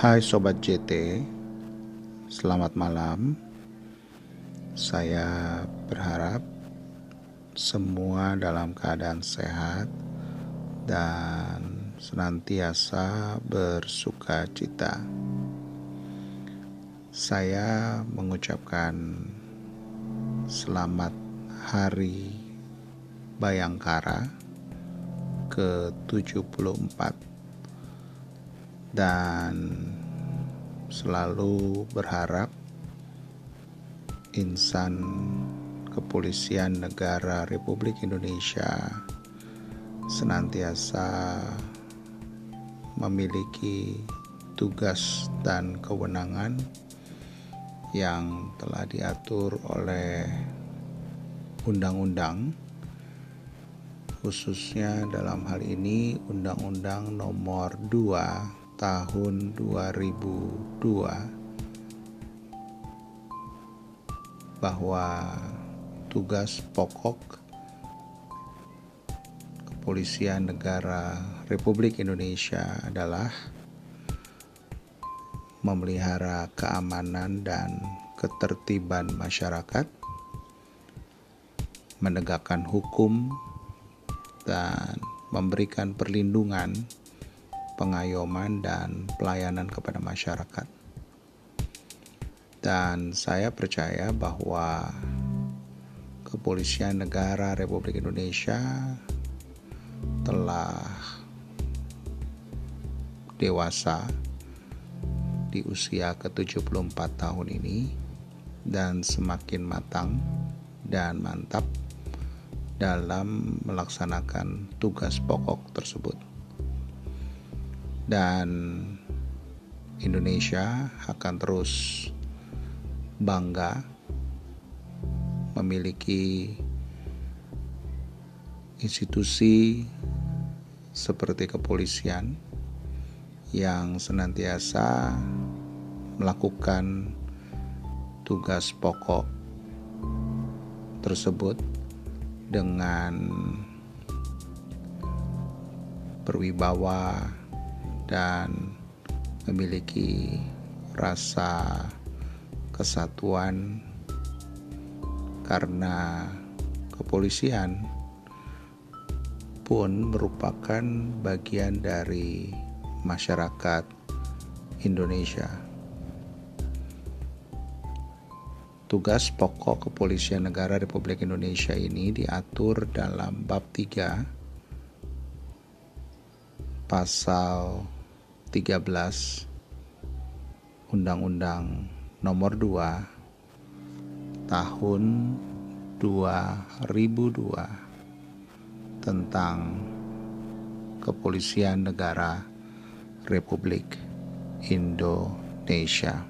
Hai Sobat JT, selamat malam. Saya berharap semua dalam keadaan sehat dan senantiasa bersuka cita. Saya mengucapkan selamat Hari Bayangkara ke-74 dan selalu berharap insan kepolisian negara Republik Indonesia senantiasa memiliki tugas dan kewenangan yang telah diatur oleh undang-undang khususnya dalam hal ini Undang-Undang Nomor 2 tahun 2002 bahwa tugas pokok kepolisian negara Republik Indonesia adalah memelihara keamanan dan ketertiban masyarakat, menegakkan hukum, dan memberikan perlindungan pengayoman dan pelayanan kepada masyarakat. Dan saya percaya bahwa kepolisian negara Republik Indonesia telah dewasa di usia ke-74 tahun ini dan semakin matang dan mantap dalam melaksanakan tugas pokok tersebut dan Indonesia akan terus bangga memiliki institusi seperti kepolisian yang senantiasa melakukan tugas pokok tersebut dengan berwibawa dan memiliki rasa kesatuan karena kepolisian pun merupakan bagian dari masyarakat Indonesia. Tugas pokok kepolisian negara Republik Indonesia ini diatur dalam bab 3 pasal 13 Undang-Undang Nomor 2 Tahun 2002 tentang Kepolisian Negara Republik Indonesia.